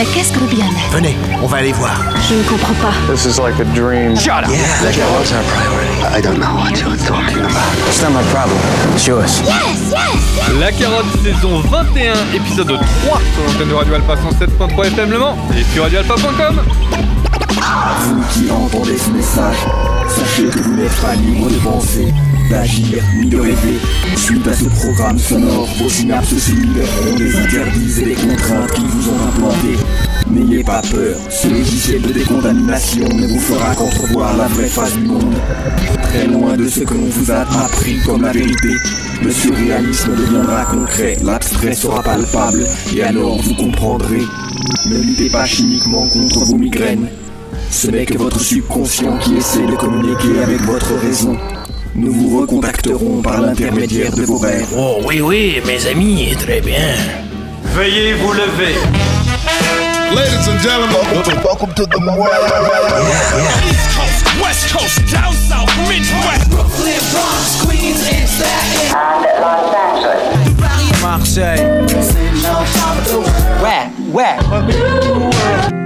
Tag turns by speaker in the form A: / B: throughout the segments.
A: Mais qu'est-ce que le bien-être
B: Venez, on va aller voir.
A: Je ne comprends pas.
C: This is like a dream.
B: Shut up.
D: Yeah, the dog's our priority?
B: I don't know what you're talking about.
D: It's not my problem. It's yours.
E: La carotte saison 21, épisode 3 sur l'antenne de Radio Alpha 107.3 FM Le Mans et sur radioalpha.com.
F: Vous qui entendez ce message, sachez que vous n'êtes pas libre de penser, d'agir ni de rêver. Suite à ce programme sonore, vos synapses se libéreront des interdits et des contraintes qui vous ont implantés. N'ayez pas peur, ce logiciel de décontamination ne vous fera qu'entrevoir la vraie face du monde. Très loin de ce que l'on vous a appris comme la vérité, le surréalisme deviendra concret, l'abstrait sera palpable, et alors vous comprendrez. Ne luttez pas chimiquement contre vos migraines. Ce n'est que votre subconscient qui essaie de communiquer avec votre raison. Nous vous recontacterons par l'intermédiaire de vos rêves.
G: Oh oui, oui, mes amis, très bien.
H: Veuillez vous lever.
I: Ladies and gentlemen, welcome to the
G: East Coast, West Coast, down south, Midwest. Brooklyn, Bronx, Queens, and Staten
D: Marseille. Ouais, ouais.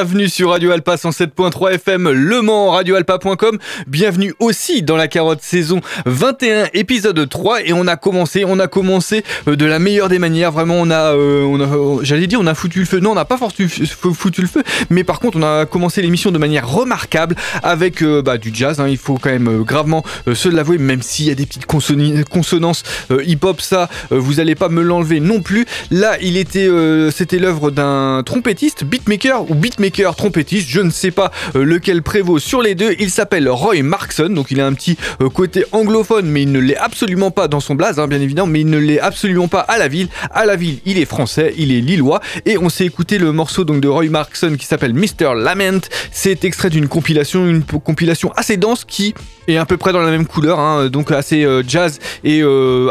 E: Bienvenue sur Radio Alpa 107.3 FM, Le Mans, radioalpa.com. Bienvenue aussi dans la carotte saison 21, épisode 3. Et on a commencé, on a commencé euh, de la meilleure des manières. Vraiment, on a, euh, euh, j'allais dire, on a foutu le feu. Non, on n'a pas foutu, foutu le feu. Mais par contre, on a commencé l'émission de manière remarquable avec bah, du jazz. Hein. il faut quand même gravement se l'avouer, même s'il y a des petites consonances hip-hop, ça, vous allez pas me l'enlever non plus. Là, il était, c'était l'œuvre d'un trompettiste, beatmaker ou beatmaker trompettiste, je ne sais pas euh, lequel prévaut sur les deux. Il s'appelle Roy Markson, donc il a un petit euh, côté anglophone, mais il ne l'est absolument pas dans son blaze, hein, bien évidemment, mais il ne l'est absolument pas à la ville. À la ville, il est français, il est lillois, et on s'est écouté le morceau donc de Roy Markson qui s'appelle Mr. Lament. C'est extrait d'une compilation, une compilation assez dense qui est à peu près dans la même couleur, hein, donc assez euh, jazz et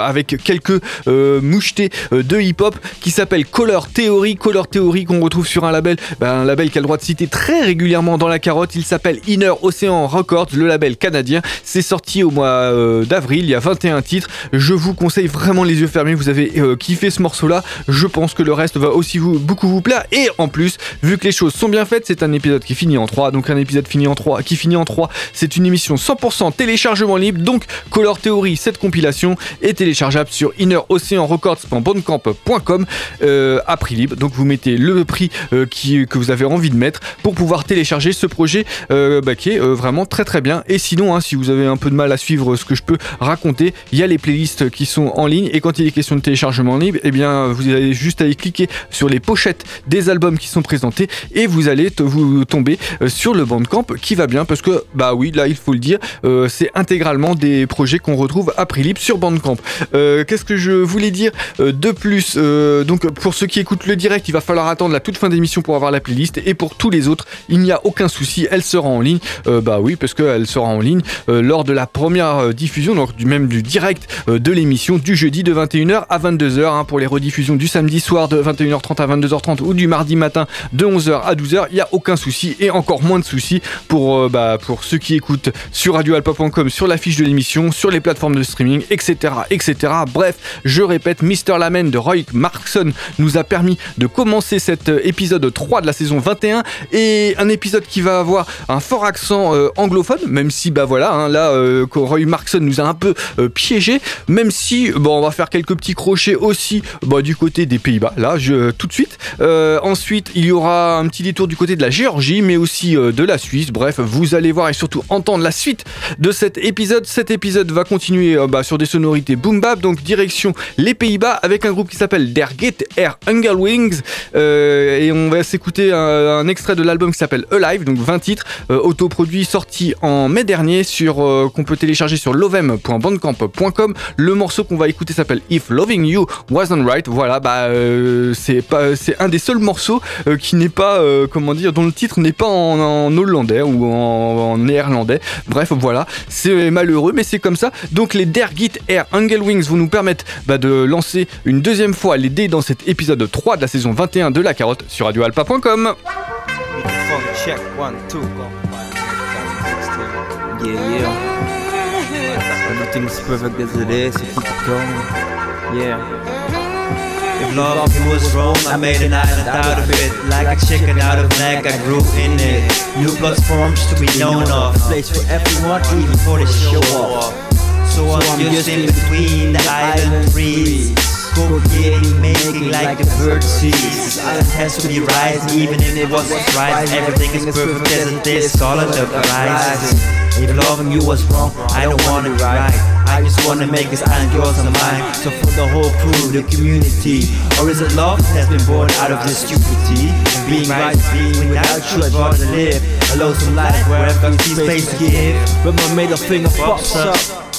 E: avec quelques mouchetés de hip-hop qui s'appelle Color Theory. Color Theory qu'on retrouve sur un label ben, un label qui a le de citer très régulièrement dans la carotte. Il s'appelle Inner Ocean Records, le label canadien. C'est sorti au mois euh, d'avril, il y a 21 titres. Je vous conseille vraiment les yeux fermés. Vous avez euh, kiffé ce morceau-là. Je pense que le reste va aussi vous, beaucoup vous plaire. Et en plus, vu que les choses sont bien faites, c'est un épisode qui finit en 3. Donc un épisode fini en 3, qui finit en 3, c'est une émission 100% téléchargement libre. Donc Color Theory, cette compilation est téléchargeable sur inneroceanrecords.bandcamp.com euh, à prix libre. Donc vous mettez le prix qui, que vous avez envie de pour pouvoir télécharger ce projet euh, bah, qui est euh, vraiment très très bien. Et sinon, hein, si vous avez un peu de mal à suivre ce que je peux raconter, il y a les playlists qui sont en ligne et quand il est question de téléchargement libre, eh bien vous allez juste aller cliquer sur les pochettes des albums qui sont présentés et vous allez vous tomber euh, sur le Bandcamp qui va bien parce que bah oui là il faut le dire c'est intégralement des projets qu'on retrouve à prix libre sur Bandcamp. Qu'est-ce que je voulais dire de plus Donc pour ceux qui écoutent le direct, il va falloir attendre la toute fin d'émission pour avoir la playlist et pour tous les autres, il n'y a aucun souci, elle sera en ligne. Euh, bah oui, parce qu'elle sera en ligne euh, lors de la première euh, diffusion, donc du même du direct de l'émission du jeudi de 21h à 22h hein, pour les rediffusions du samedi soir de 21h30 à 22h30 ou du mardi matin de 11h à 12h. Il n'y a aucun souci et encore moins de soucis pour, bah, pour ceux qui écoutent sur radioalpa.com, sur la fiche de l'émission, sur les plateformes de streaming, etc. etc. Bref, je répète, Mister Lamen de Roy Markson nous a permis de commencer cet épisode 3 de la saison 21 et un épisode qui va avoir un fort accent euh, anglophone, même si bah voilà, hein, là euh, Roy Markson nous a un peu euh, piégé, même si bon on va faire quelques petits crochets aussi bah, du côté des Pays-Bas, là tout de suite. ensuite il y aura un petit détour du côté de la Géorgie, mais aussi de la Suisse. Bref, vous allez voir et surtout entendre la suite de cet épisode. Cet épisode va continuer bah, sur des sonorités boom bap, donc direction les Pays-Bas avec un groupe qui s'appelle Der Gate Air Wings et on va s'écouter un, extrait de l'album qui s'appelle Alive, donc 20 titres, euh, autoproduit sorti en mai dernier, sur euh, qu'on peut télécharger sur lovem.bandcamp.com. Le morceau qu'on va écouter s'appelle If Loving You Wasn't Right. Voilà, bah euh, c'est c'est un des seuls morceaux qui n'est pas, comment dire, dont le titre n'est pas en, hollandais ou en, néerlandais. Bref, voilà, c'est malheureux, mais c'est comme ça. Donc les Der Git Air Wings vont nous permettre bah, de lancer une deuxième fois les dés dans cet épisode 3 de la saison 21 de La Carotte sur radioalpa.com.
J: check one two Yeah, yeah. Everything's perfect as it is, so keep it going. Yeah.
K: If love was wrong, I made an island out of it. Like a chicken out of egg, I grew in it. New platforms to be known of.
J: Place for everyone, even for the show off.
K: So I'm just in between the island trees. Cooking, making like the sees. It has to be right, even if it wasn't right. Everything is perfect as it is, all of the rises. If loving you was wrong, I don't wanna be right. I just wanna make this island yours and mine. So for the whole crew, the community. Or is it love that has been born out of this stupidity? Being right, being without you, I'd rather live. A lonesome life where I've got space to give.
J: But my middle finger fucks up.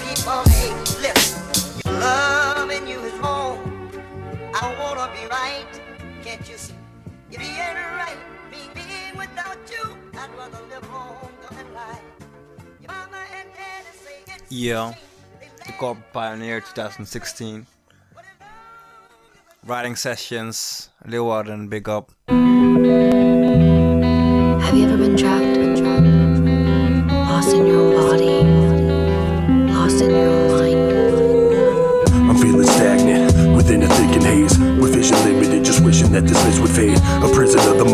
J: Be right. Can't you see? Ain't right. Me being
D: without you, I'd rather live lie. Your mama and daddy say
L: it's yeah. The Corporate Pioneer 2016. Writing sessions, Lil Warden, big up. That this mist would fade.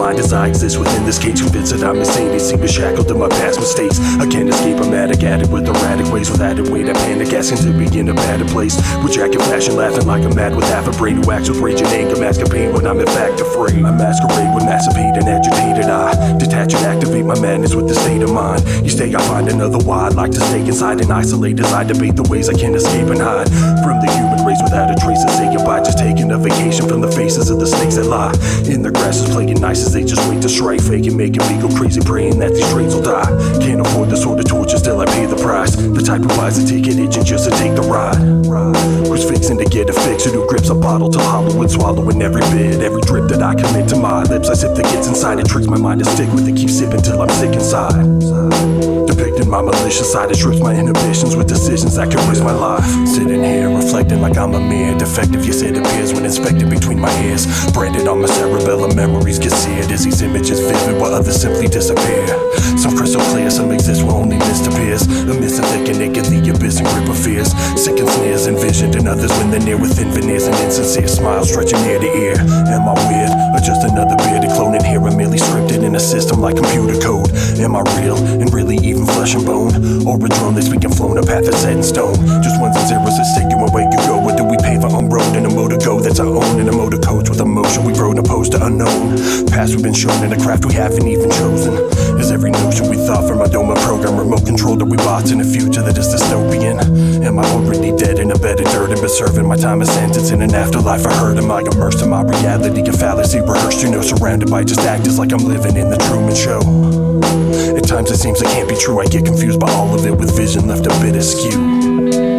L: Mind as I exist within this cage. Convinced that I'm insane. They seem shackled to my past mistakes. I can't escape, I'm addict, addict with erratic ways. With added weight, I panic, asking to be in a better place. With jacket fashion, laughing like I'm mad with half a brain who acts with rage and anger. Mask of pain when I'm in fact afraid. I masquerade with massive and agitated. I detach and activate my madness with the state of mind. Each day I find another why I'd like to stay inside and isolate as I debate the ways I can escape and hide from the human race without a trace of saying goodbye. Just taking a vacation from the faces of the snakes that lie in the grasses, playing nice as they just wait to strike, faking, making me go crazy, praying that these trains will die. Can't afford the sort of torture, still I pay the price. The type who buys a ticket, itching just to take the ride. Who's fixing to get a fixer who grips a bottle till hollow and swallowing every bit, every drip that I commit to my lips. I sip that gets inside, it tricks my mind to stick with it, keep sipping till I'm sick inside. Depicting my malicious side, it strips my inhibitions with decisions that could risk my life. Sitting here, reflecting like I'm a mere defective, yes, it appears when inspected between my ears. Branded on my cerebellum, memories get seared as these images vivid while others simply disappear. Some crystal clear, some exist where only mist appears. A mist and thick and naked, the abyss and grip of fears. Sick and sneers envisioned in others when they're near within veneers and insincere smiles stretching ear to ear. Am I weird or just another bearded clone in here? I'm merely scripted in a system like computer code. Am I real and really even flesh and bone? Or a drone that's speaking flown a path that's set in stone? Just ones and zeros that stick you and where you go. Or do we pave our own road in a motor go that's our own? In a motor emotion we rode opposed to unknown. Past we've been shown in a craft we haven't even chosen. Is every notion we thought from a doma program remote control that we bought in a future that is dystopian? Am I already dead in a bed of dirt and been serving my time as sentence in an afterlife? I heard am I immersed in my reality? A fallacy rehearsed, you know, surrounded by just actors like I'm living in the Truman Show. At times it seems it can't be true. I get confused by all of it with vision left a bit askew.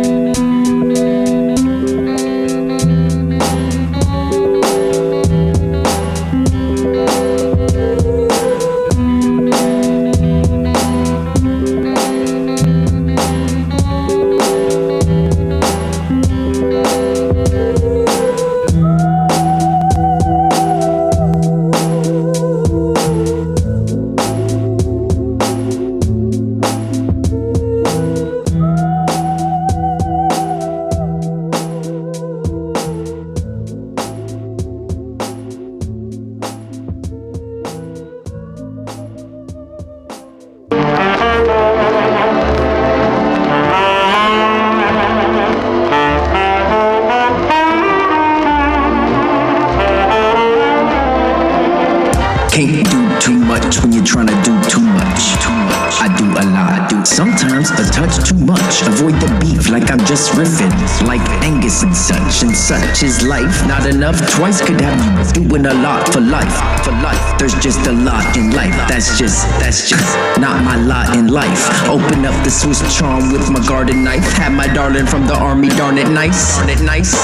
M: That's just that's just not my lot in life. Open up the Swiss charm with my garden knife. Have my darling from the army. Darn it nice. Darn it nice.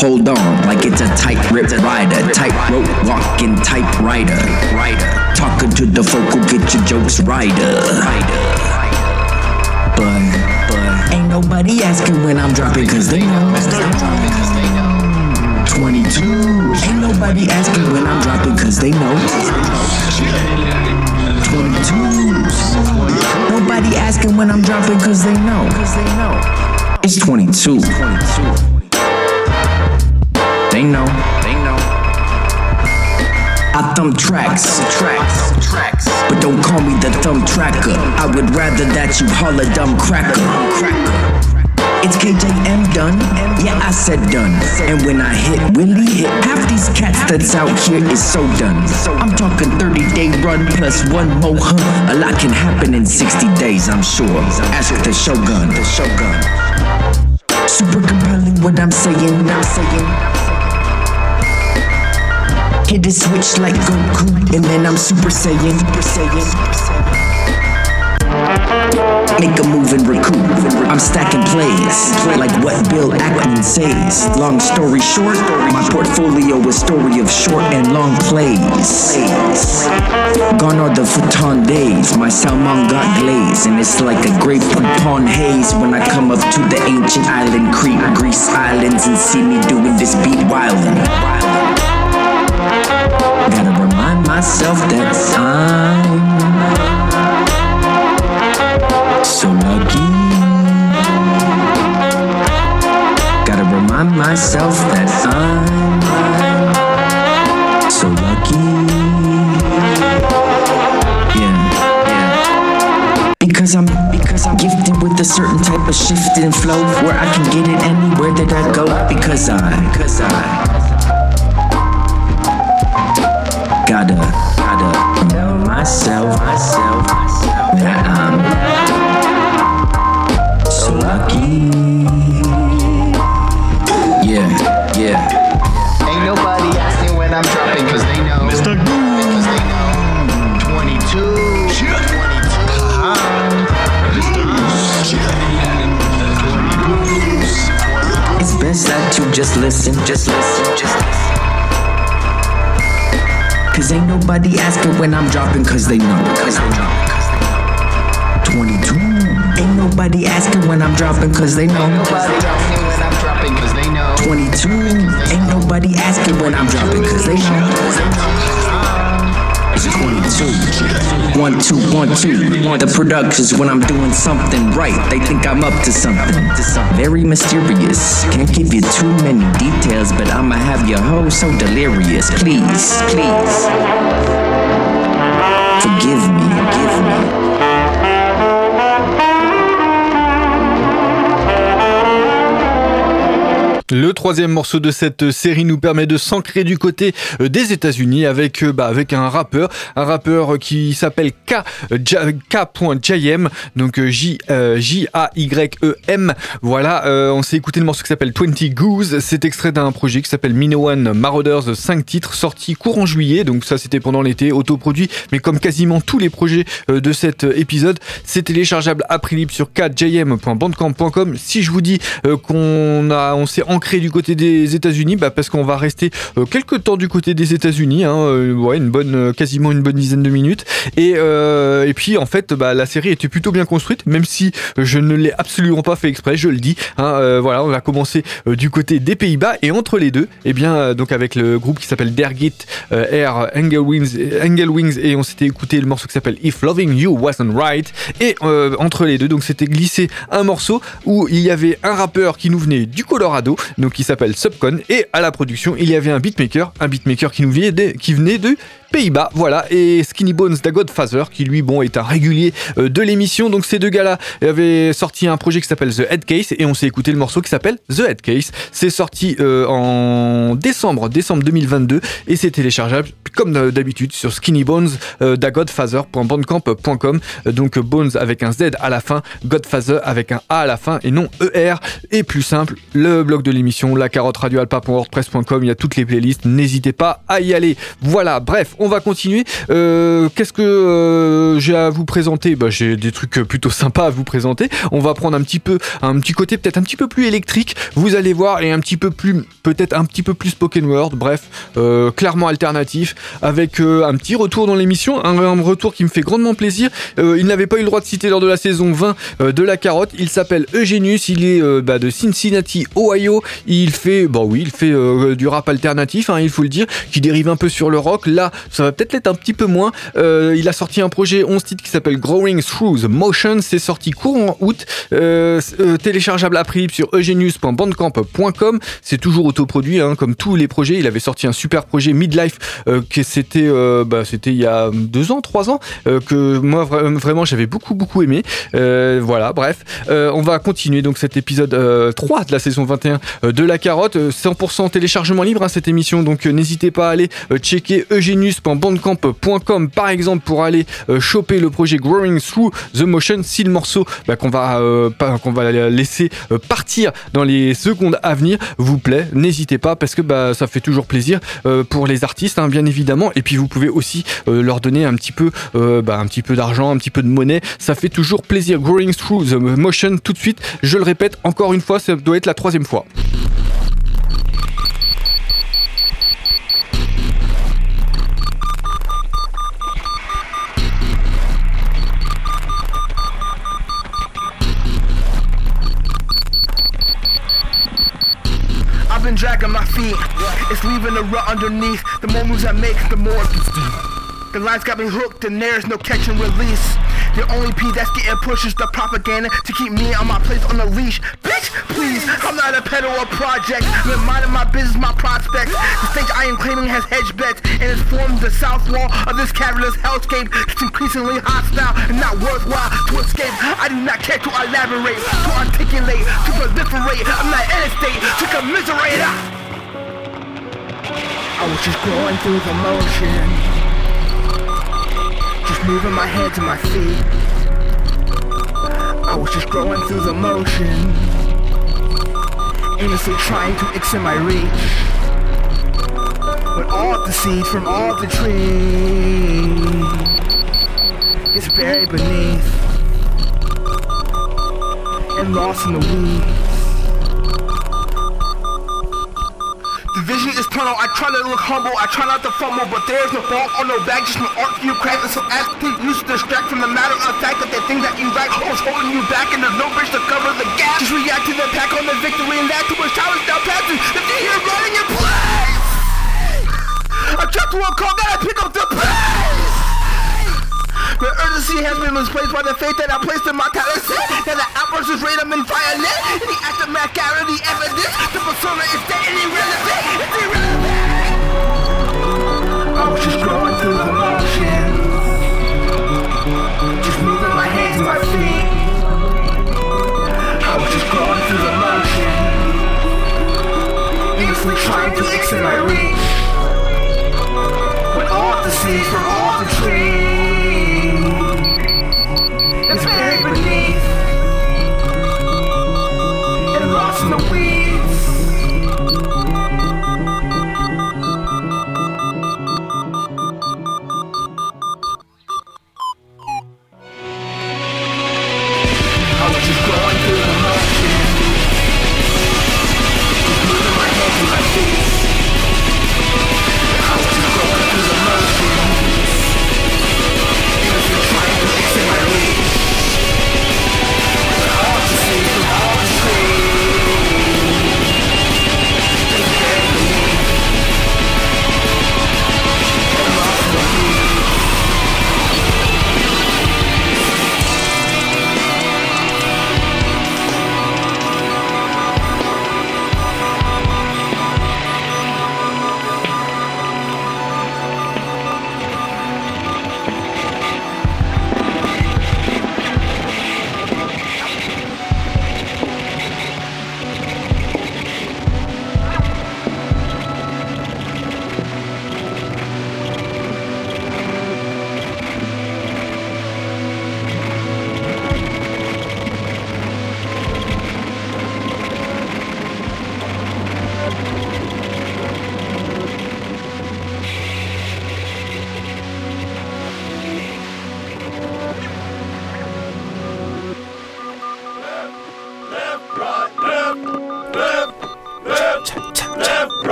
M: Hold on, like it's a tight rip rider, tight rope walking typewriter. Rider, talking to the folk who get your jokes. Rider. But, but ain't nobody asking when I'm dropping, cause they know. 22. Ain't nobody asking when I'm dropping, cause they know. 22. Nobody asking when I'm dropping, cause they know. It's 22. They know. They know. I thumb tracks, tracks, tracks. But don't call me the thumb tracker. I would rather that you holler dumb cracker. It's KJM done. Yeah, I said done. And when I hit Willie, hit half these cats that's out here is so done. I'm talking 30 day run plus one more huh? A lot can happen in 60 days, I'm sure. Ask the Shogun. The Shogun. Super compelling what I'm saying. I'm saying. Hit a switch like Goku, and then I'm Super Saiyan. Super Saiyan. Make a move and recoup. I'm stacking plays, like what Bill Ackman says. Long story short, my portfolio is story of short and long plays. Gone are the futon days, my salmon got glaze, and it's like a grape upon haze when I come up to the ancient island, Crete, Greece islands, and see me doing this beat wildin'. Gotta remind myself that I'm remind myself that I'm so lucky. Yeah, yeah. Because I'm because I'm gifted with a certain type of shift and flow where I can get it anywhere that I go. Because I because I gotta gotta tell myself myself that I'm just listen, just listen, just listen. Cause ain't nobody asking when I'm dropping cause they know. Cause they know. 22. Ain't nobody asking when I'm dropping cause they know.
N: Nobody asking when I'm dropping cause they know.
M: 22. Ain't nobody asking when I'm dropping cause they know. It's 22. One, two, one, two. The productions when I'm doing something right. They think I'm up to something. Very mysterious. Can't give you too many details, but I'ma have your hoe so delirious. Please, please. Forgive me, forgive me.
E: Le troisième morceau de cette série nous permet de s'ancrer du côté euh, des États-Unis avec, euh, bah, avec un rappeur, un rappeur qui s'appelle K, J- K.J.M, donc euh, euh, J-A-Y-E-M. Voilà, euh, on s'est écouté le morceau qui s'appelle 20 Goose. C'est extrait d'un projet qui s'appelle Minoan Marauders, 5 titres sortis courant juillet. Donc ça, c'était pendant l'été, autoproduit. Mais comme quasiment tous les projets euh, de cet épisode, c'est téléchargeable à prix libre sur kjm.bandcamp.com. Si je vous dis euh, qu'on on s'est ancré du côté des États-Unis, bah parce qu'on va rester euh, quelques temps du côté des États-Unis, hein, euh, une bonne, euh, quasiment une bonne dizaine de minutes. Et, et puis en fait, bah, la série était plutôt bien construite, même si je ne l'ai absolument pas fait exprès, je le dis. hein, voilà, on va commencer du côté des Pays-Bas et entre les deux, et bien donc avec le groupe qui s'appelle Dergit Air Engelwings, Engelwings et on s'était écouté le morceau qui s'appelle If Loving You Wasn't Right. Et entre les deux, donc c'était glissé un morceau où il y avait un rappeur qui nous venait du Colorado, donc qui s'appelle Subcon, et à la production il y avait un beatmaker, un beatmaker qui nous qui venait de Pays-Bas, voilà, et Skinny Bones da Godfather, qui lui, bon, est un régulier euh, de l'émission. Donc ces deux gars-là avaient sorti un projet qui s'appelle The Headcase, et on s'est écouté le morceau qui s'appelle The Headcase. C'est sorti euh, en décembre, décembre 2022, et c'est téléchargeable comme euh, d'habitude sur Skinny Bones Donc Bones avec un Z à la fin, Godfather avec un A à la fin, et non ER. Et plus simple, le blog de l'émission, la carotte radioalpa.wordpress.com, il y a toutes les playlists, n'hésitez pas à y aller. Voilà, bref, on va continuer. Euh, Qu'est-ce que euh, j'ai à vous présenter? Bah, J'ai des trucs plutôt sympas à vous présenter. On va prendre un petit peu, un petit côté peut-être un petit peu plus électrique, vous allez voir, et un petit peu plus, peut-être un petit peu plus spoken word, bref, euh, clairement alternatif, avec euh, un petit retour dans l'émission, un, retour qui me fait grandement plaisir. Euh, il n'avait pas eu le droit de citer lors de la saison 20 euh, de la carotte. Il s'appelle Eugenius, il est euh, bah, de Cincinnati, Ohio. Il fait, bon oui, il fait euh, du rap alternatif, hein, il faut le dire, qui dérive un peu sur le rock. Là, ça va peut-être l'être un petit peu moins. Euh, il a sorti un projet 11 titres qui s'appelle Growing Through the Motion. C'est sorti courant août, euh, euh, téléchargeable à prix sur eugenius.bandcamp.com. C'est toujours autoproduit, hein, comme tous les projets. Il avait sorti un super projet Midlife, que c'était, bah, c'était il y a deux ans, trois ans, que moi vra- vraiment j'avais beaucoup beaucoup aimé. Voilà, bref, on va continuer donc cet épisode euh, 3 de la saison 21 euh, de la carotte, Euh, 100% téléchargement libre hein, cette émission, donc n'hésitez pas à aller checker www.bandcamp.com par exemple pour aller euh, choper le projet Growing Through the Motion si le morceau bah, qu'on va, euh, qu'on va laisser euh, partir dans les secondes à venir vous plaît, n'hésitez pas parce que bah, ça fait toujours plaisir pour les artistes hein, bien évidemment et puis vous pouvez aussi leur donner bah, un petit peu d'argent, un petit peu de monnaie, ça fait toujours plaisir. Growing Through the Motion tout de suite, je le répète encore une fois, ça doit être la troisième fois.
I: I've dragging my feet. It's leaving a rut underneath. The more moves I make, the more. The lines got me hooked, and there's no catch and release. The only P that's getting pushed is the propaganda to keep me on my place on the leash. Bitch, please, I'm not a pedo or project. I'm minding my business, my prospects. The stage I am claiming has hedge bets, and it's formed the south wall of this cavernous hellscape. It's increasingly hostile and not worthwhile to escape. I do not care to elaborate, to articulate, to proliferate. I'm not in a state to commiserate. I was just going through the motion. Just moving my head to my feet. I was just growing through the motion. Aimlessly trying to extend my reach. When all the seeds from all the trees gets buried beneath and lost in the weeds. The vision is tunnel, I try to look humble, I try not to fumble, but there's no fault or no bag, just an art for you craft. And so as things used to distract from the matter of fact that the thing that you like holds holding you back and there's no bridge to cover the gap. Just react to the pack on the victory and that much time is now passing. If you're here running in place, I dropped to call, gotta pick up the pace. The urgency has been misplaced by the faith that I placed in my set. That the outburst is random and violent. The aftermath, carry the evidence. The persona is dead and irrelevant. It's irrelevant. I was just going through the motions. Just moving my hands and my feet. I was just going through the motions. Aimlessly trying to extend my reach. When all the seeds from all the trees and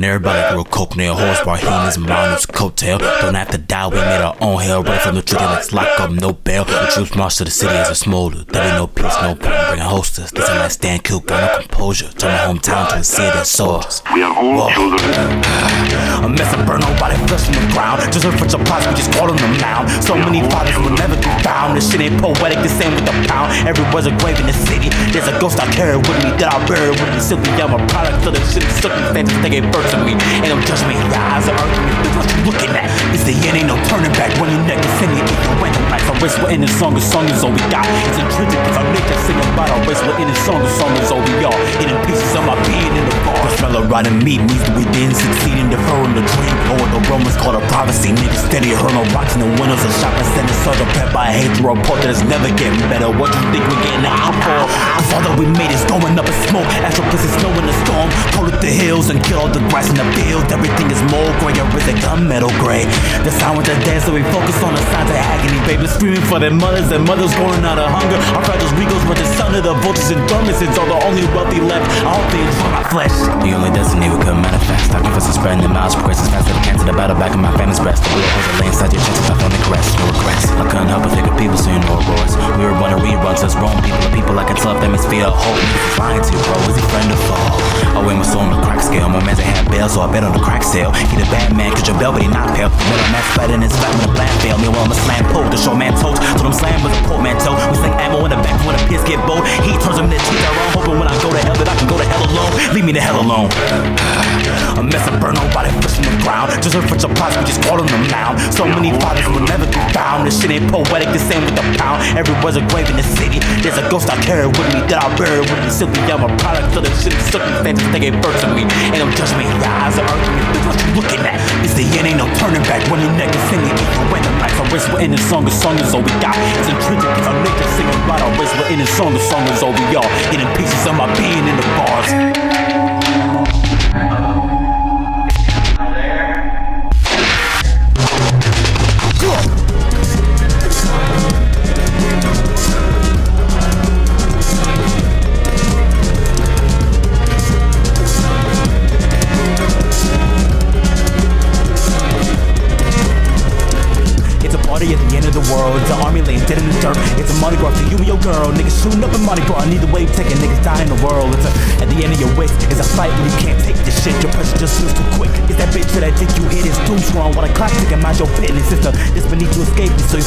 I: The
O: world's in an everybody grew coke nail horse bar hyenas and mountains coattail. Don't have to die, we made our own hell. Running from the truth, let's lock up no bail. The troops march to the city as a smolder. There ain't no peace, no point in bringing hostess. This ain't like stand kill, got no composure. Turn my hometown to a city that soldiers.
P: We are all children.
O: A mess of burn, nobody flesh on the ground. Just look for supplies, we just call on them now. So many fathers will never be found. This shit ain't poetic, the same with the pound. Every word's a grave in the city. There's a ghost I carry with me that I bury with me. Simply, I'm a product of the shit circumstances that gave birth to me. Ain't no judgment, your eyes are arguing. Look what you looking at. It's the end, ain't no turning back. When your neck is in it, you race, we're in the song, a song is all we got. It's intrinsic, cause our nature sing about our race, we're in the song, a song is all we are. Hidden pieces of my being in the bar. The fella riding me means that we didn't succeed in deferring the dream. Or what the Romans call a prophecy. Niggas steady hurling rocks in the windows of shopping centers. Serve pet by hate to report that it's never getting better. What you think we're getting out for? The fall that we made is going up in smoke. Astral is snow in the storm. Cold up the hills and kill all the grass in the fields. Everything is more gray, is it gunmetal gray? The silence of dead, so we focus on the signs of agony. Babies screaming for their mothers, and mothers going out of hunger. Our fragile regals were the son of the vultures and dormances are the only wealthy left. I hope they enjoy my flesh. The only destiny we could manifest. Talking for some spreading the miles, progresses faster than cancer. The battle back in my family's breast. The bullet holes that lay inside your chest. I found the crest. no regrets. I couldn't help but think of people seeing no roars. We were born to reruns, us wrong people, the people like a tough hemisphere. Hope niggas is lying to, bro. Is he friend or foe? Oh, I weigh my soul on the crack scale. My man's a hand bail, so I bet on the crack sale. He the bad man, cause your bell, but he not pale. Middle man fighting his back when the plan fail. Me while I'm a slam pole, the show man told. So them slam with a portmanteau. We sling ammo in the back when the piss get bold. He turns them into teeth around, hoping when I go to hell that I can go to hell alone. Leave me the hell alone. A mess of burn nobody pushing the ground. Just bunch of plots, we just calling them down. So many fathers will never be found. This shit ain't poetic, the same with the pound. Everywhere's a grave in the city. There's a ghost I carry with me that I bury with me. Simply, I'm a product of the shit circumstances they gave birth to me. Ain't no judgment, your eyes are me. Bitch, what you looking at? It's the end, ain't no turning back. When your neck is singing, you when the are race, we're in the song, a song is all we got. It's intrinsic, our nature singing about our race, we're in the song, a song is all we are. Hidden pieces of my being in the bars.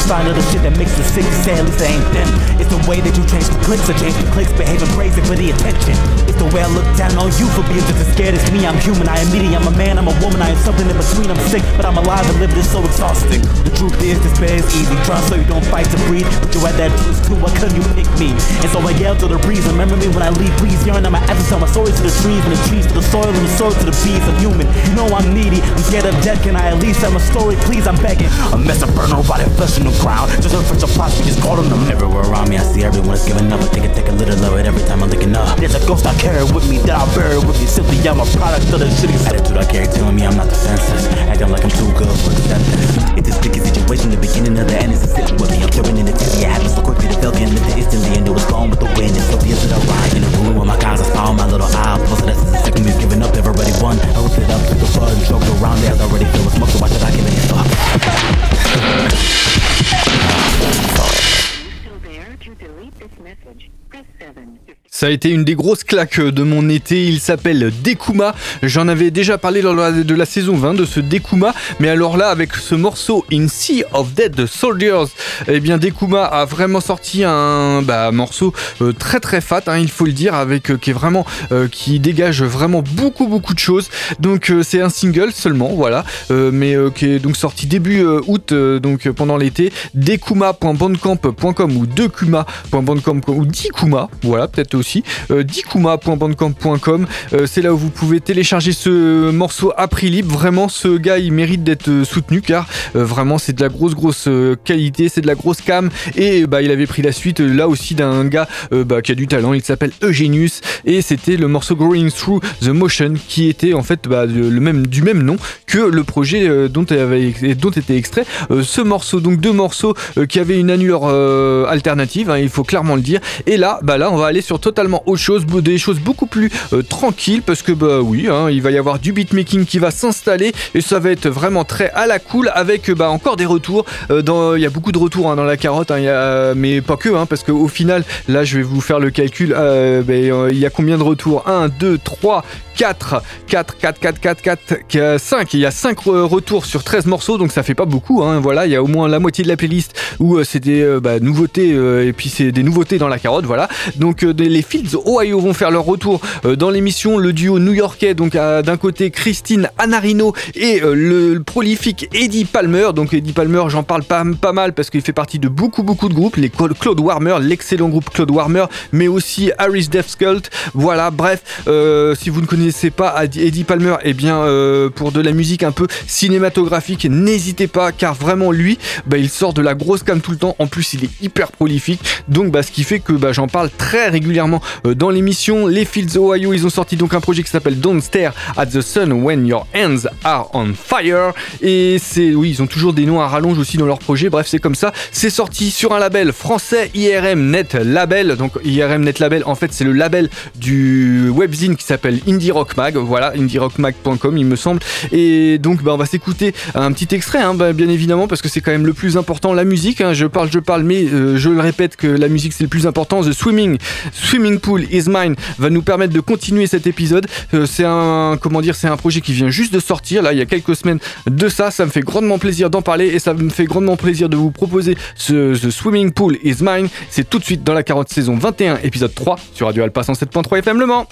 O: Find other shit that makes you sick. You say at ain't them. It's the way that you change the clicks or change the clicks. Behaving crazy for the attention. It's the way I look down on you for being just as scared as me. I'm human. I am meaty. I'm a man. I'm a woman. I am something in between. I'm sick, but I'm alive and living is so exhausting. The truth is, despair is easy. Try so you don't fight to breathe, but you had that truth too. Why couldn't you pick me? And so I yell to the breeze. Remember me when I leave, please. Yearn my essence, tell my stories to the trees, and the trees to the soil, and the soil to the bees. I'm human. You know I'm needy. I'm scared of death. Can I at least tell my story? Please, I'm begging. A mess of burn nobody flesh the ground. Just a bunch of plots, we just calling them everywhere around me. I see everyone is giving up. I think I take a little of it every time I'm looking up. There's a ghost I carry with me that I bury with me. Simply, I'm a product of the shitty attitude I carry, telling me I'm not defenseless. Acting like I'm too good for acceptance. It's a sticky situation, the beginning of the end is a sitting with me. I'm turning in the tizzy. I happen so quickly to can live it instantly, and it was gone with the wind. And so the that I ride in the room with my guys. I saw my little eye. Plus, that's the second we've given up. Everybody won. I ripped it up, took the blood, and choked around it. I already feel the smoke, so why should I give it a fuck? すごい。
E: Ça a été une des grosses claques de mon été. Il s'appelle Dekuma. J'en avais déjà parlé lors de la saison 20 de ce Dekuma. Mais alors là, avec ce morceau In Sea of Dead Soldiers, eh bien Dekuma a vraiment sorti un bah, morceau euh, très très fat, hein, il faut le dire, avec euh, qui est vraiment euh, qui dégage vraiment beaucoup beaucoup de choses. Donc c'est un single seulement, voilà, mais qui est donc sorti début août, donc pendant l'été. Dekuma.bandcamp.com ou Dekuma.bandcamp ou Dikuma, voilà peut-être aussi. Euh, Dikuma.bandcamp.com, euh, c'est là où vous pouvez télécharger ce morceau à prix libre. Vraiment, ce gars il mérite d'être euh, soutenu car vraiment c'est de la grosse grosse qualité, c'est de la grosse cam et bah il avait pris la suite là aussi d'un gars bah, qui a du talent. Il s'appelle Eugenius et c'était le morceau Growing Through the Motion qui était en fait bah, le même du même nom que le projet dont, avait, dont était extrait ce morceau. Donc deux morceaux qui avaient une allure alternative, hein, il faut clairement le dire. Et là, bah là, on va aller sur totalement autre chose, des choses beaucoup plus euh, tranquilles parce que bah oui, hein, il va y avoir du beatmaking qui va s'installer et ça va être vraiment très à la cool avec euh, bah, encore des retours. Euh, Il y a beaucoup de retours hein, dans la carotte, hein, mais pas que, parce qu'au final, là, je vais vous faire le calcul. euh, il y a combien de retours? 1, 2, 3, 4, 4, 4, 4, 4, 4, 5. Il y a 5 retours sur 13 morceaux, donc ça fait pas beaucoup. Voilà, il y a au moins la moitié de la playlist où c'est des bah, nouveautés et puis c'est des nouveautés dans la carotte. Voilà. Donc les Fields Ohio vont faire leur retour euh, dans l'émission. Le duo new-yorkais, donc d'un côté Christine Anarino et euh, le, prolifique Eddie Palmer. Donc Eddie Palmer, j'en parle pas, mal parce qu'il fait partie de beaucoup beaucoup de groupes. Les Cla- Claude Warmer, l'excellent groupe Claude Warmer, mais aussi Harris Death Cult. Voilà, bref, euh, si vous ne connaissez pas Eddie Palmer, eh bien pour de la musique un peu cinématographique, n'hésitez pas car vraiment lui, bah, il sort de la grosse cam tout le temps. En plus, il est hyper prolifique. Donc bah, ce qui fait que bah, j'en parle très régulièrement euh, dans l'émission. Les Fields Ohio, ils ont sorti donc un projet qui s'appelle Don't Stare at the Sun When Your Hands Are on Fire. Et c'est oui, ils ont toujours des noms à rallonge aussi dans leur projet. Bref, c'est comme ça. C'est sorti sur un label français IRM Net Label. Donc IRM Net Label, en fait, c'est le label du webzine qui s'appelle Indie Rock Mag. Voilà, indierockmag.com, il me semble. Et donc, bah, on va s'écouter un petit extrait, hein, bah, bien évidemment, parce que c'est quand même le plus important, la musique. hein. Je parle, je parle, mais euh, je le répète que la musique c'est le plus important. The Swimming, Swimming Pool is Mine va nous permettre de continuer cet épisode. Euh, c'est un, comment dire, c'est un projet qui vient juste de sortir. Là, il y a quelques semaines de ça. Ça me fait grandement plaisir d'en parler et ça me fait grandement plaisir de vous proposer ce The Swimming Pool is Mine. C'est tout de suite dans la carotte saison 21, épisode 3 sur Radio Alpha 107.3 FM Le Mans.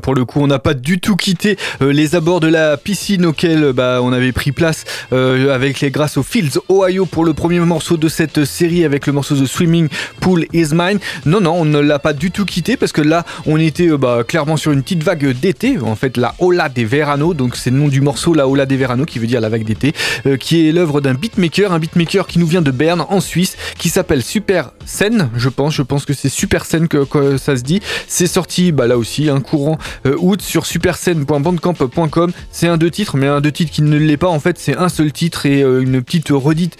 E: Pour le coup, on n'a pas du tout quitté euh, les abords de la piscine auquel bah, on avait pris place euh, avec les grâce aux Fields Ohio pour le premier morceau de cette série avec le morceau The Swimming Pool Is Mine. Non, non, on ne l'a pas du tout quitté parce que là, on était euh, bah, clairement sur une petite vague d'été, en fait la Ola des Verano, donc c'est le nom du morceau, la Ola des Verano, qui veut dire la vague d'été, euh, qui est l'œuvre d'un beatmaker, un beatmaker qui nous vient de Berne en Suisse, qui s'appelle Super Scène, je pense, je pense que c'est Super Scène que, ça se dit. C'est sorti bah, là aussi, un courant euh, août sur superscène.bandcamp.com. C'est un deux titres, mais un deux titres qui ne l'est pas. En fait, c'est un seul titre et une petite redite,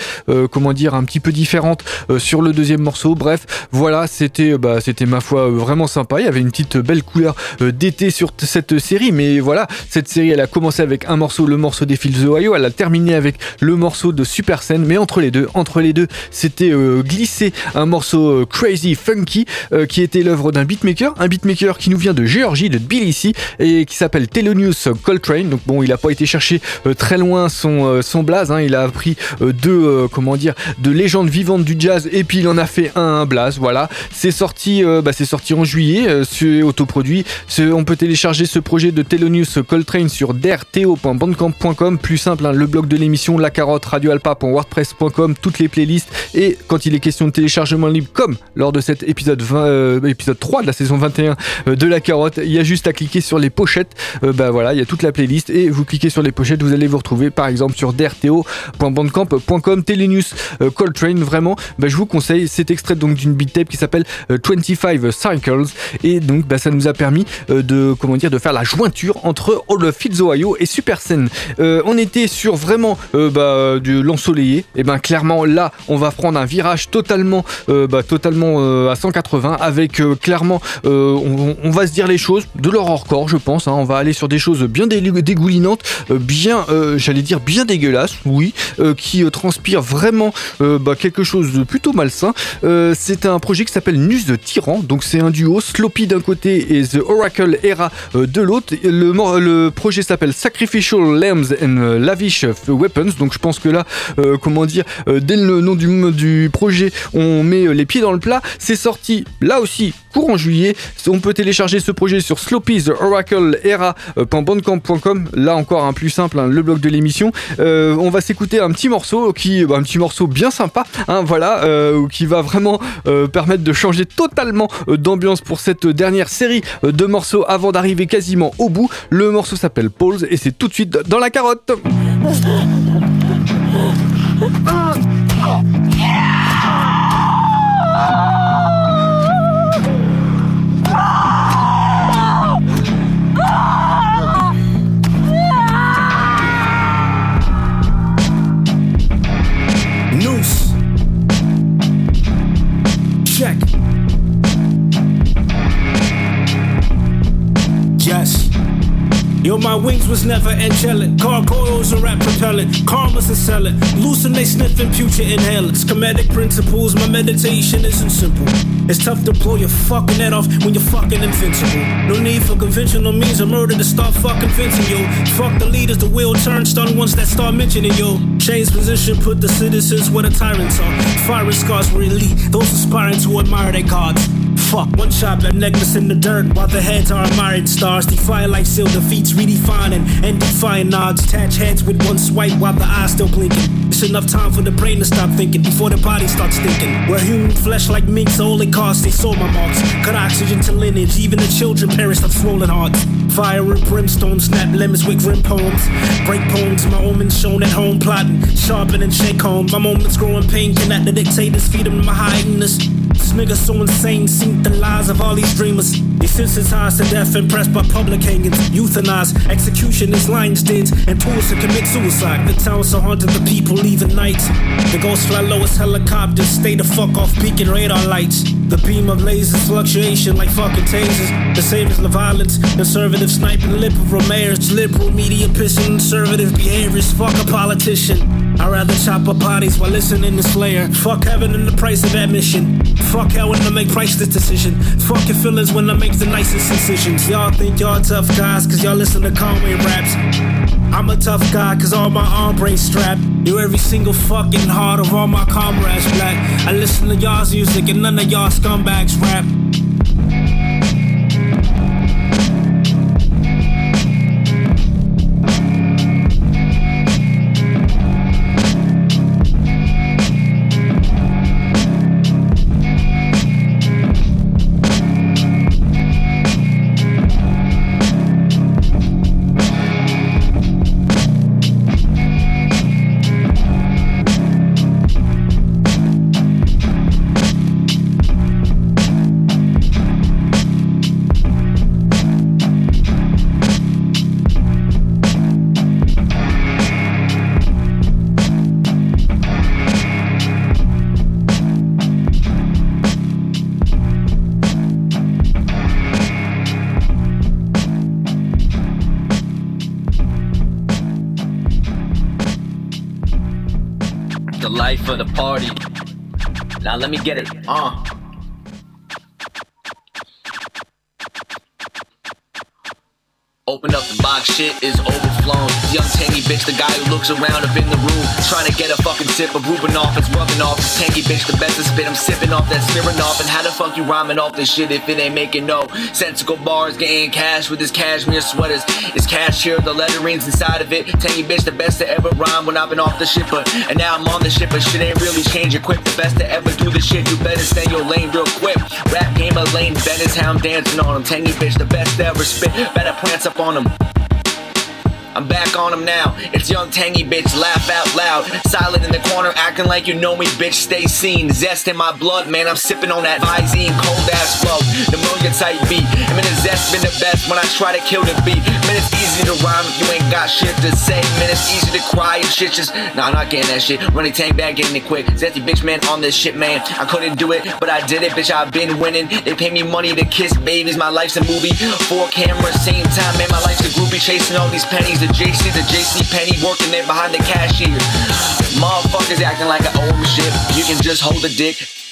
E: comment dire, un petit peu différente sur le deuxième morceau. Bref, voilà, c'était, euh, bah, ma foi euh, vraiment sympa. Il y avait une petite belle couleur euh, d'été sur cette série, mais voilà, cette série, elle a commencé avec un morceau, le morceau des Fields Ohio. Elle a terminé avec le morceau de Super Scène, mais entre les deux, entre les deux, c'était euh, glissé un morceau euh, crazy funky euh, qui était l'œuvre d'un beatmaker, un beatmaker qui nous vient de Géorgie, de Tbilissi et qui s'appelle Thelonious Coltrane. Donc bon, il a pas été chercher euh, très loin son euh, son blaze, hein. il a pris euh, deux euh, comment dire, de légendes vivantes du jazz et puis il en a fait un, Voilà, c'est sorti, euh, bah, c'est sorti en juillet, euh, c'est autoproduit. On peut télécharger ce projet de Thelonious Coltrane sur drto.bandcamp.com. Plus simple, hein, le blog de l'émission, la carotte, radioalpa.wordpress.com, toutes les playlists. Et quand il est question de téléchargement libre, comme lors de cet épisode 20, euh, épisode 3 de la saison 21 euh, de la carotte, il y a juste à cliquer sur les pochettes. Bah voilà, il y a toute la playlist et vous cliquez sur les pochettes, vous allez vous retrouver par exemple sur drto.bandcamp.com. Thelonious euh, Coltrane, vraiment, bah, je vous conseille cet extrait donc d'une beat tape qui s'appelle euh, 25 Cycles et donc bah, ça nous a permis euh, de comment dire de faire la jointure entre All of Fields Ohio et Super Scène. Euh, on était sur vraiment euh, bah, de l'ensoleillé et ben clairement là on va prendre un virage totalement euh, bah, totalement euh, à 180 avec euh, clairement euh, on, va se dire les choses de leur hors-corps je pense hein. on va aller sur des choses bien dé- dégoulinantes euh, bien euh, j'allais dire bien dégueulasses oui euh, qui euh, transpire vraiment euh, bah, quelque chose de plutôt malsain Euh, c'est un projet qui s'appelle Nus de Tyran. Donc c'est un duo Sloppy d'un côté et The Oracle Era euh, de l'autre. Le, projet s'appelle Sacrificial Lambs and euh, Lavish Weapons. Donc je pense que là euh, comment dire dès le nom du, projet on met les pieds dans le plat. C'est sorti là aussi courant juillet. On peut télécharger ce projet sur Sloppy The Oracle Era.bandcamp.com là encore un plus simple hein, le blog de l'émission. On va s'écouter un petit morceau qui bah, un petit morceau bien sympa hein, voilà qui va vraiment euh, permettre de changer totalement euh, d'ambiance pour cette dernière série euh, de morceaux avant d'arriver quasiment au bout le morceau s'appelle Pause et c'est tout de suite dans la carotte.
I: my wings was never angelic. Gargoyles are rap propellant. Karma's a they sniffing future inhalers. Comedic principles, my meditation isn't simple. It's tough to blow your fucking head off when you're fucking invincible. No need for conventional means of murder to start fucking fencing yo. Fuck the leaders, the wheel turn, stun ones that start mentioning yo. Change position, put the citizens where the tyrants are. Firing scars were elite, those aspiring to admire their gods. Fuck, one shot, that necklace in the dirt, while the heads are admired stars. Defy like seal defeats, redefining and defying odds. Attach heads with one swipe while the eyes still blinking. It's enough time for the brain to stop thinking before the body starts thinking. We're human flesh like minks, all it costs, they saw my marks. Cut oxygen to lineage, even the children perished of swollen hearts. Fire and brimstone, snap lemons with grim poems. Break poems, my omens shown at home, plotting, sharpen and shake home. My moments growing pain, cannot the dictators feed them my hyenas. This nigga so insane, sink the lies of all these dreamers. They sensitized to death, impressed by public hangings, euthanized, execution is lions did, and tools to commit suicide. The town so haunted, the people leaving nights. The ghosts fly low as helicopters, stay the fuck off beacon radar lights. The beam of lasers, fluctuation like fucking tasers. The savers of violence, conservative sniping, liberal mayors, liberal media pissing, conservative behaviors. Fuck a politician. I'd rather chop up bodies while listening to Slayer. Fuck heaven and the price of admission. Fuck hell when I make priceless decision. Fuck your feelings when I make the nicest decisions. Y'all think y'all tough guys cause y'all listen to Conway raps. I'm a tough guy cause all my arm brace strapped. You every single fucking heart of all my comrades black. I listen to y'all's music and none of y'all scumbags rap.
Q: Now let me get it. Uh. Open up the box, shit is overflown. Young tangy bitch, the guy who looks around up in the room, trying to get a fucking sip of Rubinoff. It's rubbing off. Tangy bitch, the best to spit. I'm sipping off that Smirnoff. And how the fuck you rhyming off this shit if it ain't making no sensical bars? Getting cash with his cashmere sweaters. It's cash here, the lettering's inside of it. Tangy bitch, the best to ever rhyme when I've been off the ship. But and now I'm on the ship, but shit ain't really changing quick. The best to ever do the shit, you better stay your lane real quick. Rap game of lane, Ben is how I'm dancing on him. Tangy bitch, the best ever spit. Better prance up on him. I'm back on him now. It's young tangy bitch, laugh out loud. Silent in the corner, acting like you know me, bitch. Stay seen. Zest in my blood, man. I'm sipping on that Visine, cold ass flow. The million type beat. I mean, the zest been the best when I try to kill the beat. Man, it's easy to rhyme if you ain't got shit to say. Man, it's easy to cry and shit just. Nah, I'm not getting that shit. Running tank back, getting it quick. Zesty bitch, man, on this shit, man. I couldn't do it, but I did it, bitch. I've been winning. They pay me money to kiss babies. My life's a movie. Four cameras, same time, man. My life's a groupie chasing all these pennies. The JC, the JC Penny working there behind the cashier. Motherfuckers acting like I owe shit. You can just hold the dick.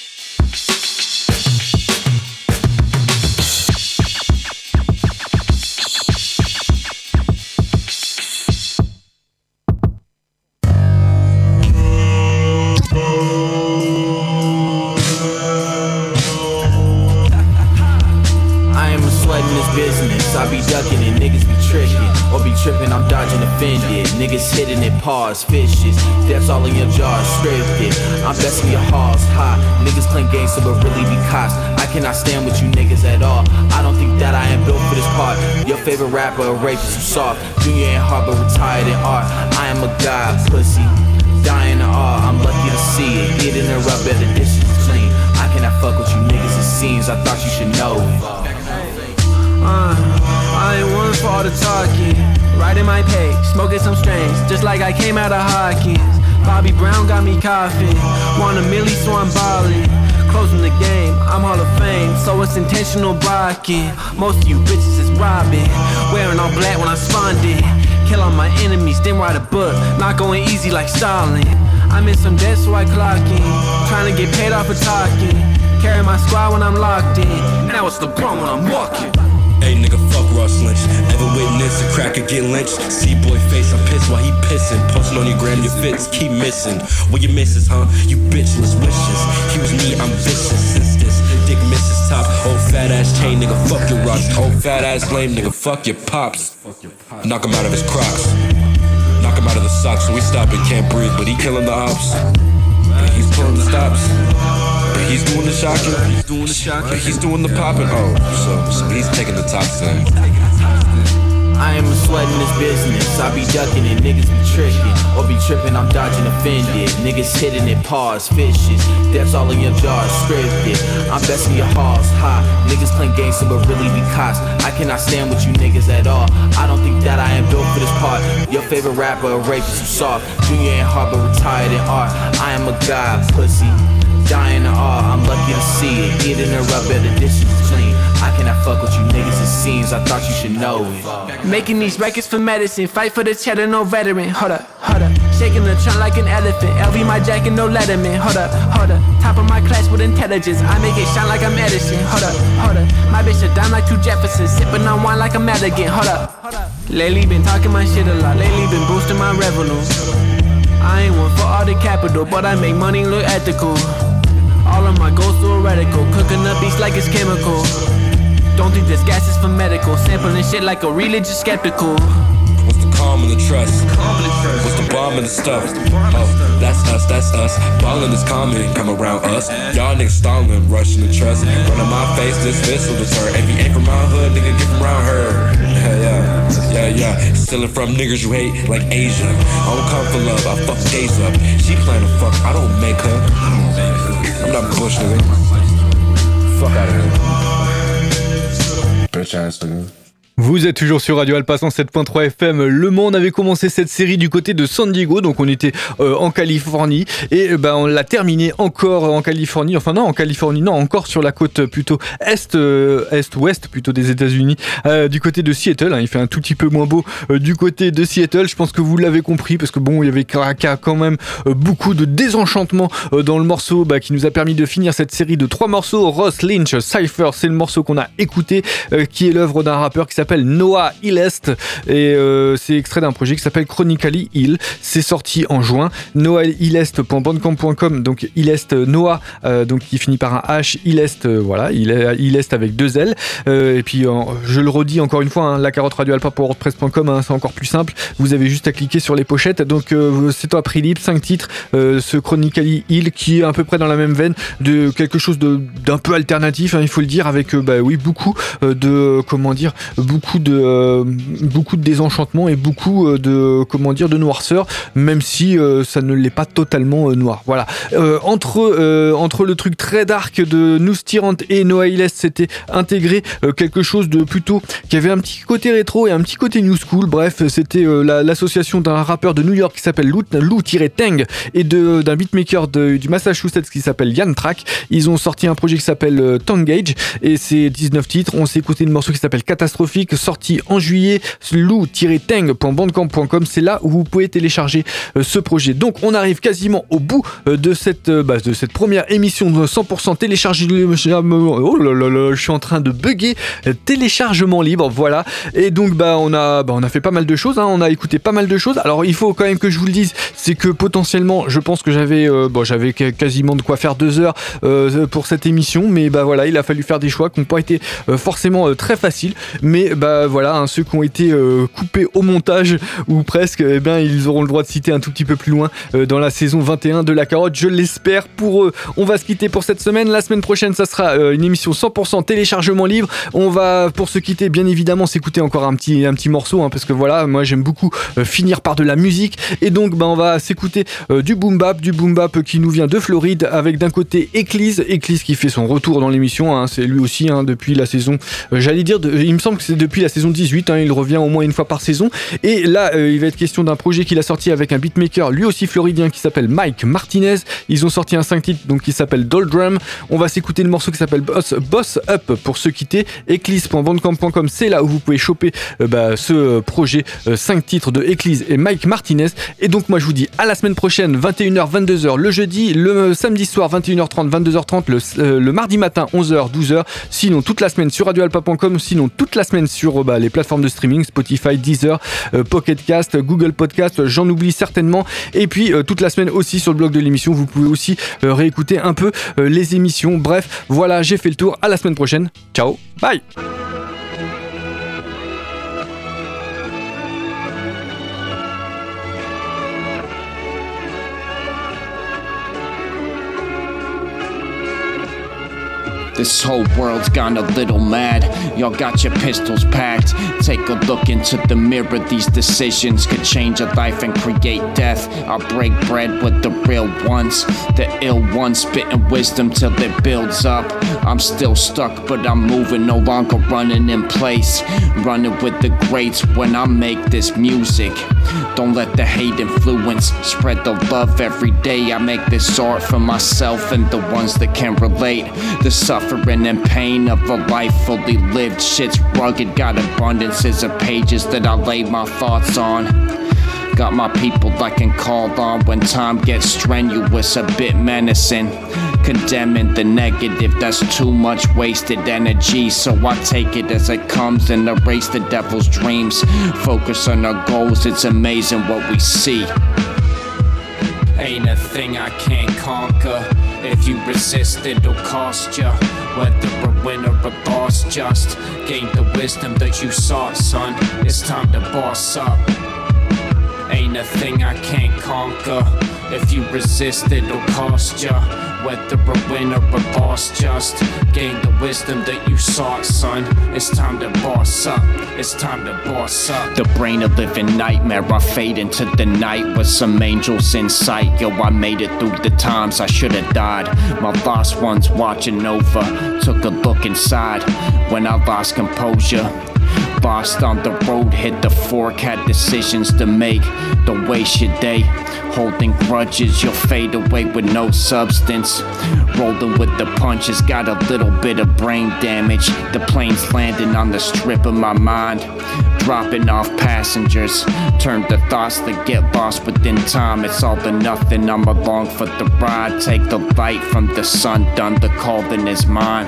R: Paws, fishes. That's all in your jaws, scripted. I'm besting your halls high. Niggas claim gangster, but really be cops. I cannot stand with you niggas at all. I don't think that I am built for this part. Your favorite rapper, a rapist, you soft. Junior ain't hard, but retired in art. I am a god, pussy. Dying in awe, I'm lucky to see it. Getting in the rub, better dishes clean. I cannot fuck with you niggas, it seems. I thought you should know.
S: Uh, I ain't one for all the talking. Writing my page, smoking some strains, just like I came out of Hawkins. Bobby Brown got me coughing. Want a milli, so I'm ballin'. Closing the game, I'm Hall of Fame, so it's intentional blocking. Most of you bitches is robbing. Wearing all black when I spawned. Kill all my enemies, then write a book. Not going easy like Stalin. I'm in some debt, so I clock in. Trying to get paid off for talking. Carry my squad when I'm locked in. Now it's the brum when I'm walking.
T: Hey nigga, fuck Ross Lynch. Ever witness a cracker get lynched? See boy face, I'm pissed while he pissing. Posting on your gram, your fits keep missing. What you misses, huh? You bitchless wishes. He was me, I'm vicious since this. Dick misses top. Old fat ass chain, nigga, fuck your rocks. Old fat ass lame, nigga, fuck your pops. Knock him out of his crocs. Knock him out of the socks. So we stop and can't breathe, but he killing the ops. But he's pulling the stops. But he's doing the shocking. He's doing the shocking. He's doing the popping. Oh, so, so he's taking the top thing.
R: I am a sweat in this business. I be ducking and niggas be tricking. Or be tripping, I'm dodging offended. Niggas hitting it, paws, fishes. That's all in your jaws, scripted. I'm besting your halls high. Niggas claim gangster, but really be cops. I cannot stand with you niggas at all. I don't think that I am built for this part. Your favorite rapper, a rapist, you soft. Junior and hard, but retired in art. I am a god, pussy. Dying I'm lucky to see it. Get in the rub, better dishes clean. I cannot fuck with you niggas, it seems. I thought you should know it.
S: Making these records for medicine. Fight for the cheddar, no veteran. Hold up, hold up. Shaking the trunk like an elephant. LV my jacket, no letterman. Hold up, hold up. Top of my class with intelligence. I make it shine like I'm Edison. Hold up, hold up. My bitch a dime like two Jeffersons. Sipping on wine like I'm Madigan. Hold up. Lately been talking my shit a lot. Lately been boosting my revenue. I ain't one for all the capital, but I make money look ethical. All of my goals radical Cooking up beats like it's chemical. Don't think this gas is for medical. Sampling shit like a religious skeptical.
T: What's the calm and the trust? What's the bomb and the stuff? Oh, that's us, that's us. Ballin' is common, come around us. Y'all niggas stalling, rushing the trust. Running my face, this missile return. If you ain't from my hood, nigga, get from around her. Yeah, yeah, yeah, yeah. Stealing from niggas you hate, like Asia. I don't come for love, I fuck days up. She playin' to fuck, I don't make her. I'm not Bush, nigga. Fuck out of here. Bitch ass nigga.
E: Vous êtes toujours sur Radio Alpha 107.3 FM. Le Monde avait commencé cette série du côté de San Diego, donc on était euh, en Californie et euh, ben on l'a terminé encore en Californie. Enfin non, en Californie, non, encore sur la côte plutôt est, euh, est-ouest plutôt des États-Unis, du côté de Seattle. Hein. il fait un tout petit peu moins beau du côté de Seattle. Je pense que vous l'avez compris parce que bon, il y avait quand même beaucoup de désenchantement dans le morceau bah, qui nous a permis de finir cette série de trois morceaux. Ross Lynch, Cypher, c'est le morceau qu'on a écouté, qui est l'œuvre d'un rappeur qui s'appelle Noah Illest et euh, c'est extrait d'un projet qui s'appelle Chronically Hill. C'est sorti en juin. noahillest.bandcamp.com donc Illest Noah euh, donc qui finit par un H Illest euh, voilà Illest avec deux L et puis je le redis encore une fois hein, la carotte radio alpha pour WordPress.com hein, c'est encore plus simple. Vous avez juste à cliquer sur les pochettes donc c'est un prix libre 5 titres ce Chronically Hill qui est à peu près dans la même veine de quelque chose d'un peu alternatif hein, il faut le dire avec bah oui beaucoup de comment dire de euh, beaucoup de désenchantement et beaucoup euh, de comment dire de noirceur, même si euh, ça ne l'est pas totalement noir. Voilà. entre entre le truc très dark de Nous Tyrant et Noah c'était intégré quelque chose de plutôt qui avait un petit côté rétro et un petit côté new school. Bref, c'était l'association d'un rappeur de New York qui s'appelle Lou-Tang et d'un beatmaker du Massachusetts qui s'appelle Yann Track. Ils ont sorti un projet qui s'appelle Tangage et c'est 19 titres. On s'est écouté une morceau qui s'appelle Catastrophique sorti en juillet, lou-teng.bandcamp.com, c'est là où vous pouvez télécharger euh, ce projet. Donc on arrive quasiment au bout euh, de cette, euh, bah, de cette première émission de 100% téléchargement. Oh là là je suis en train de bugger. Téléchargement libre, voilà. Et donc bah on a, bah, on a fait pas mal de choses, hein. on a écouté pas mal de choses. Alors il faut quand même que je vous le dise, c'est que potentiellement, je pense que j'avais, bon, j'avais quasiment de quoi faire deux heures pour cette émission, mais bah voilà, il a fallu faire des choix qui n'ont pas été forcément très faciles, mais bah voilà, hein, ceux qui ont été euh, coupés au montage ou presque, eh bien, ils auront le droit de citer un tout petit peu plus loin euh, dans la saison 21 de La Carotte, je l'espère pour eux. On va se quitter pour cette semaine. La semaine prochaine, ça sera euh, une émission 100% téléchargement libre. On va, pour se quitter, bien évidemment, s'écouter encore un petit, morceau, hein, parce que voilà, moi j'aime beaucoup finir par de la musique. Et donc, bah, on va s'écouter du boom bap, du boom bap qui nous vient de Floride, avec d'un côté Eclise, Eclise qui fait son retour dans l'émission. Hein. c'est lui aussi depuis la saison, j'allais dire, il me semble que c'est depuis la saison 18, hein, il revient au moins une fois par saison. Et là, euh, il va être question d'un projet qu'il a sorti avec un beatmaker, lui aussi floridien, qui s'appelle Mike Martinez. Ils ont sorti un 5 titres donc, qui s'appelle Doldrum. On va s'écouter le morceau qui s'appelle Boss, Boss Up pour se quitter. Eclise.bandcamp.com, c'est là où vous pouvez choper euh, bah, ce euh, projet 5 titres de Eclise et Mike Martinez. Et donc, moi, je vous dis à la semaine prochaine, 21h, 22h, le jeudi, le samedi soir, 21h30, 22h30, le, le mardi matin, 11h, 12h. Sinon, toute la semaine sur radioalpa.com, sinon toute la semaine sur bah, les plateformes de streaming, Spotify, Deezer, euh, Pocket Cast, Google Podcast, j'en oublie certainement. Et puis euh, toute la semaine aussi sur le blog de l'émission, vous pouvez aussi euh, réécouter un peu les émissions. Bref, voilà, j'ai fait le tour. À la semaine prochaine. Ciao, bye.
R: This whole world's gone a little mad. Y'all got your pistols packed. Take a look into the mirror. These decisions could change a life and create death. I'll break bread with the real ones. The ill ones spitting wisdom till it builds up. I'm still stuck, but I'm moving, no longer running in place. Running with the greats when I make this music. Don't let the hate influence. Spread the love every day. I make this art for myself and the ones that can relate. The suffering and pain of a life fully lived. Shit's rugged, got abundances of pages that I lay my thoughts on. Got my people I can call on when time gets strenuous, a bit menacing. Condemning the negative, that's too much wasted energy. So I take it as it comes and erase the devil's dreams. Focus on our goals, it's amazing what we see.
U: Ain't a thing I can't conquer. If you resist, it'll cost ya. Whether a winner or a boss, just gain the wisdom that you sought, son. It's time to boss up. Ain't a thing I can't conquer. If you resist, it'll cost ya. Whether a winner or a boss, just gain the wisdom that you sought, son. It's time to boss up. It's time to boss up.
R: The brain a living nightmare. I fade into the night with some angels in sight. Yo, I made it through the times I should have died. My lost ones watching over. Took a look inside when I lost composure. Lost on the road, hit the fork, had decisions to make. Don't waste your day holding grudges, you'll fade away with no substance. Rolling with the punches, got a little bit of brain damage. The plane's landing on the strip of my mind, dropping off passengers. Turn the thoughts that get lost within time. It's all or nothing, I'm along for the ride. Take the light from the sun, done the calling is mine.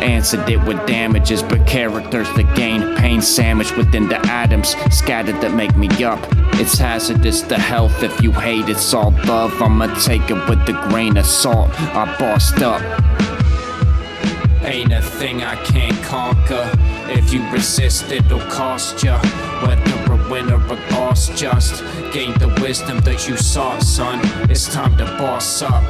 R: Answered it with damages, but characters that gain pain sandwiched within the atoms, scattered that make me up. It's hazardous to health if you hate it's all love. I'ma take it with a grain of salt. I bossed up. Ain't a thing I can't conquer. If you resist, it'll cost ya. Whether a win or a loss, just gain the wisdom that you sought, son. It's time to boss up.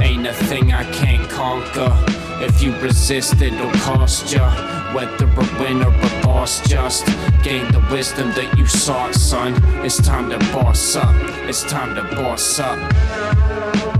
R: Ain't a thing I can't conquer. If you resist, it'll cost ya. Whether a win or a loss, just gain the wisdom that you sought, son. It's time to boss up. It's time to boss up.